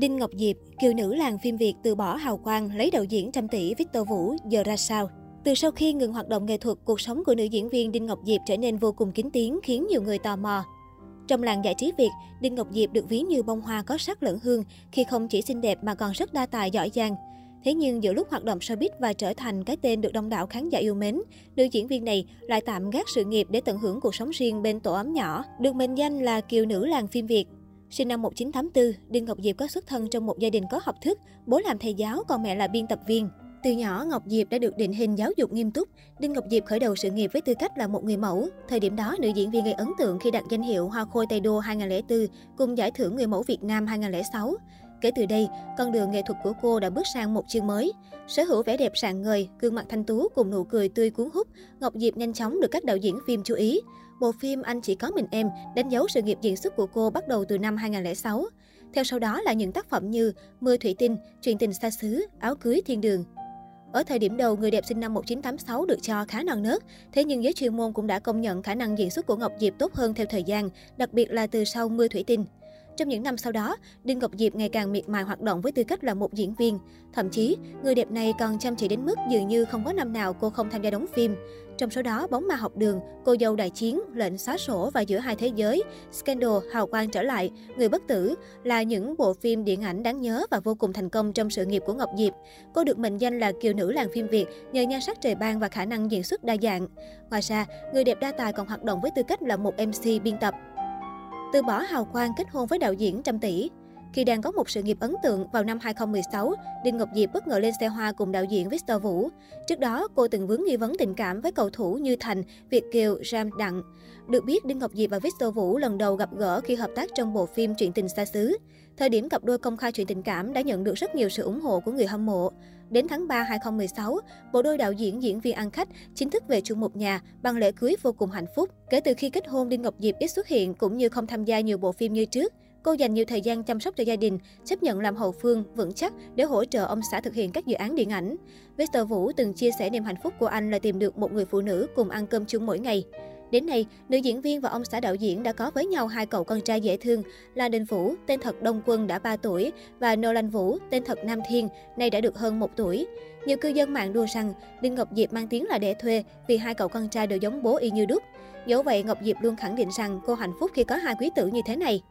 Đinh Ngọc Diệp, kiều nữ làng phim Việt từ bỏ hào quang, lấy đạo diễn trăm tỷ Victor Vũ, giờ ra sao? Từ sau khi ngừng hoạt động nghệ thuật, cuộc sống của nữ diễn viên Đinh Ngọc Diệp trở nên vô cùng kín tiếng, khiến nhiều người tò mò. Trong làng giải trí Việt, Đinh Ngọc Diệp được ví như bông hoa có sắc lẫn hương khi không chỉ xinh đẹp mà còn rất đa tài giỏi giang. Thế nhưng giữa lúc hoạt động showbiz và trở thành cái tên được đông đảo khán giả yêu mến, nữ diễn viên này lại tạm gác sự nghiệp để tận hưởng cuộc sống riêng bên tổ ấm nhỏ, được mệnh danh là kiều nữ làng phim Việt. Sinh năm 1984, Đinh Ngọc Diệp có xuất thân trong một gia đình có học thức, bố làm thầy giáo còn mẹ là biên tập viên. Từ nhỏ, Ngọc Diệp đã được định hình giáo dục nghiêm túc. Đinh Ngọc Diệp khởi đầu sự nghiệp với tư cách là một người mẫu. Thời điểm đó, nữ diễn viên gây ấn tượng khi đạt danh hiệu Hoa Khôi Tây Đô 2004 cùng giải thưởng Người mẫu Việt Nam 2006. Kể từ đây, con đường nghệ thuật của cô đã bước sang một chương mới. Sở hữu vẻ đẹp sạng ngời, gương mặt thanh tú cùng nụ cười tươi cuốn hút, Ngọc Diệp nhanh chóng được các đạo diễn phim chú ý. Bộ phim Anh chỉ có mình em đánh dấu sự nghiệp diễn xuất của cô bắt đầu từ năm 2006. Theo sau đó là những tác phẩm như Mưa thủy tinh, Chuyện tình xa xứ, Áo cưới thiên đường. Ở thời điểm đầu, người đẹp sinh năm 1986 được cho khá non nớt, thế nhưng giới chuyên môn cũng đã công nhận khả năng diễn xuất của Ngọc Diệp tốt hơn theo thời gian, đặc biệt là từ sau Mưa thủy tinh. Trong những năm sau đó, Đinh Ngọc Diệp ngày càng miệt mài hoạt động với tư cách là một diễn viên. Thậm chí, người đẹp này còn chăm chỉ đến mức dường như không có năm nào cô không tham gia đóng phim. Trong số đó, Bóng ma học đường, Cô dâu đại chiến, Lệnh xóa sổ và Giữa hai thế giới, Scandal, Hào quang trở lại, Người bất tử là những bộ phim điện ảnh đáng nhớ và vô cùng thành công trong sự nghiệp của Ngọc Diệp. Cô được mệnh danh là kiều nữ làng phim Việt nhờ nhan sắc trời ban và khả năng diễn xuất đa dạng. Ngoài ra, người đẹp đa tài còn hoạt động với tư cách là một MC biên tập. Từ bỏ hào quang kết hôn với đạo diễn trăm tỷ. Khi đang có một sự nghiệp ấn tượng, vào năm 2016, Đinh Ngọc Diệp bất ngờ lên xe hoa cùng đạo diễn Victor Vũ. Trước đó, cô từng vướng nghi vấn tình cảm với cầu thủ Như Thành, Việt Kiều, Ram Đặng. Được biết, Đinh Ngọc Diệp và Victor Vũ lần đầu gặp gỡ khi hợp tác trong bộ phim Chuyện tình xa xứ. Thời điểm cặp đôi công khai chuyện tình cảm đã nhận được rất nhiều sự ủng hộ của người hâm mộ. Đến tháng 3 2016, bộ đôi đạo diễn diễn viên ăn khách chính thức về chung một nhà bằng lễ cưới vô cùng hạnh phúc. Kể từ khi kết hôn, Đinh Ngọc Diệp ít xuất hiện cũng như không tham gia nhiều bộ phim như trước. Cô dành nhiều thời gian chăm sóc cho gia đình, chấp nhận làm hậu phương, vững chắc để hỗ trợ ông xã thực hiện các dự án điện ảnh. Victor Vũ từng chia sẻ niềm hạnh phúc của anh là tìm được một người phụ nữ cùng ăn cơm chung mỗi ngày. Đến nay, nữ diễn viên và ông xã đạo diễn đã có với nhau hai cậu con trai dễ thương là Đình Vũ, tên thật Đông Quân đã 3 tuổi, và Nolan Vũ, tên thật Nam Thiên, nay đã được hơn 1 tuổi. Nhiều cư dân mạng đua rằng Đinh Ngọc Diệp mang tiếng là đẻ thuê vì hai cậu con trai đều giống bố y như đúc. Dẫu vậy, Ngọc Diệp luôn khẳng định rằng cô hạnh phúc khi có hai quý tử như thế này.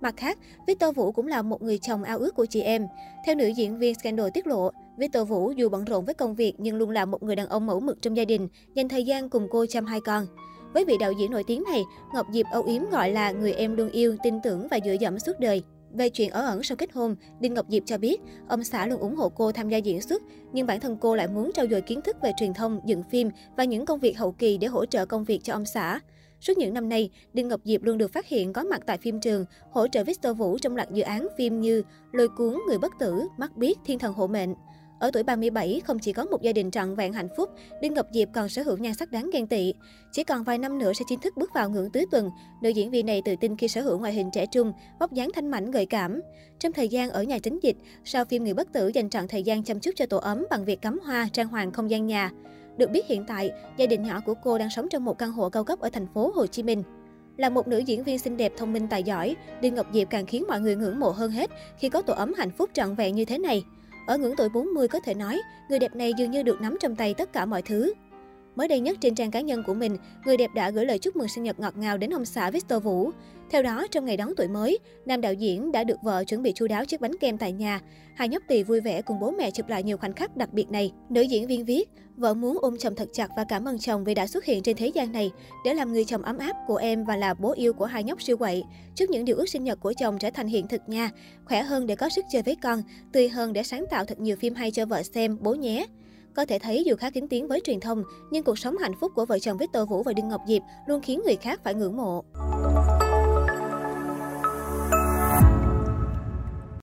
Mặt khác, Victor Vũ cũng là một người chồng ao ước của chị em. Theo nữ diễn viên Scandal tiết lộ, Victor Vũ dù bận rộn với công việc nhưng luôn là một người đàn ông mẫu mực trong gia đình, dành thời gian cùng cô chăm hai con. Với vị đạo diễn nổi tiếng này, Ngọc Diệp âu yếm gọi là người em luôn yêu, tin tưởng và dựa dẫm suốt đời. Về chuyện ở ẩn sau kết hôn, Đinh Ngọc Diệp cho biết, ông xã luôn ủng hộ cô tham gia diễn xuất, nhưng bản thân cô lại muốn trau dồi kiến thức về truyền thông, dựng phim và những công việc hậu kỳ để hỗ trợ công việc cho ông xã. Suốt những năm nay, Đinh Ngọc Diệp luôn được phát hiện có mặt tại phim trường, hỗ trợ Victor Vũ trong loạt dự án phim như Lôi cuốn, Người bất tử, Mắt biết, Thiên thần hộ mệnh. Ở tuổi 37, không chỉ có một gia đình trọn vẹn hạnh phúc, Đinh Ngọc Diệp còn sở hữu nhan sắc đáng ghen tị. Chỉ còn vài năm nữa sẽ chính thức bước vào ngưỡng tứ tuần, nữ diễn viên này tự tin khi sở hữu ngoại hình trẻ trung, vóc dáng thanh mảnh gợi cảm. Trong thời gian ở nhà tránh dịch, sau phim Người bất tử dành trọn thời gian chăm chút cho tổ ấm bằng việc cắm hoa, trang hoàng không gian nhà. Được biết hiện tại, gia đình nhỏ của cô đang sống trong một căn hộ cao cấp ở thành phố Hồ Chí Minh. Là một nữ diễn viên xinh đẹp, thông minh, tài giỏi, Đinh Ngọc Diệp càng khiến mọi người ngưỡng mộ hơn hết khi có tổ ấm hạnh phúc trọn vẹn như thế này. Ở ngưỡng tuổi 40 có thể nói, người đẹp này dường như được nắm trong tay tất cả mọi thứ. Mới đây nhất trên trang cá nhân của mình, người đẹp đã gửi lời chúc mừng sinh nhật ngọt ngào đến ông xã Victor Vũ. Theo đó, trong ngày đón tuổi mới, nam đạo diễn đã được vợ chuẩn bị chu đáo chiếc bánh kem tại nhà. Hai nhóc tỳ vui vẻ cùng bố mẹ chụp lại nhiều khoảnh khắc đặc biệt này. Nữ diễn viên viết, vợ muốn ôm chồng thật chặt và cảm ơn chồng vì đã xuất hiện trên thế gian này để làm người chồng ấm áp của em và là bố yêu của hai nhóc siêu quậy. Chúc những điều ước sinh nhật của chồng trở thành hiện thực nha. Khỏe hơn để có sức chơi với con, tươi hơn để sáng tạo thật nhiều phim hay cho vợ xem, bố nhé. Có thể thấy dù khá kín tiếng với truyền thông, nhưng cuộc sống hạnh phúc của vợ chồng Victor Vũ và Đinh Ngọc Diệp luôn khiến người khác phải ngưỡng mộ.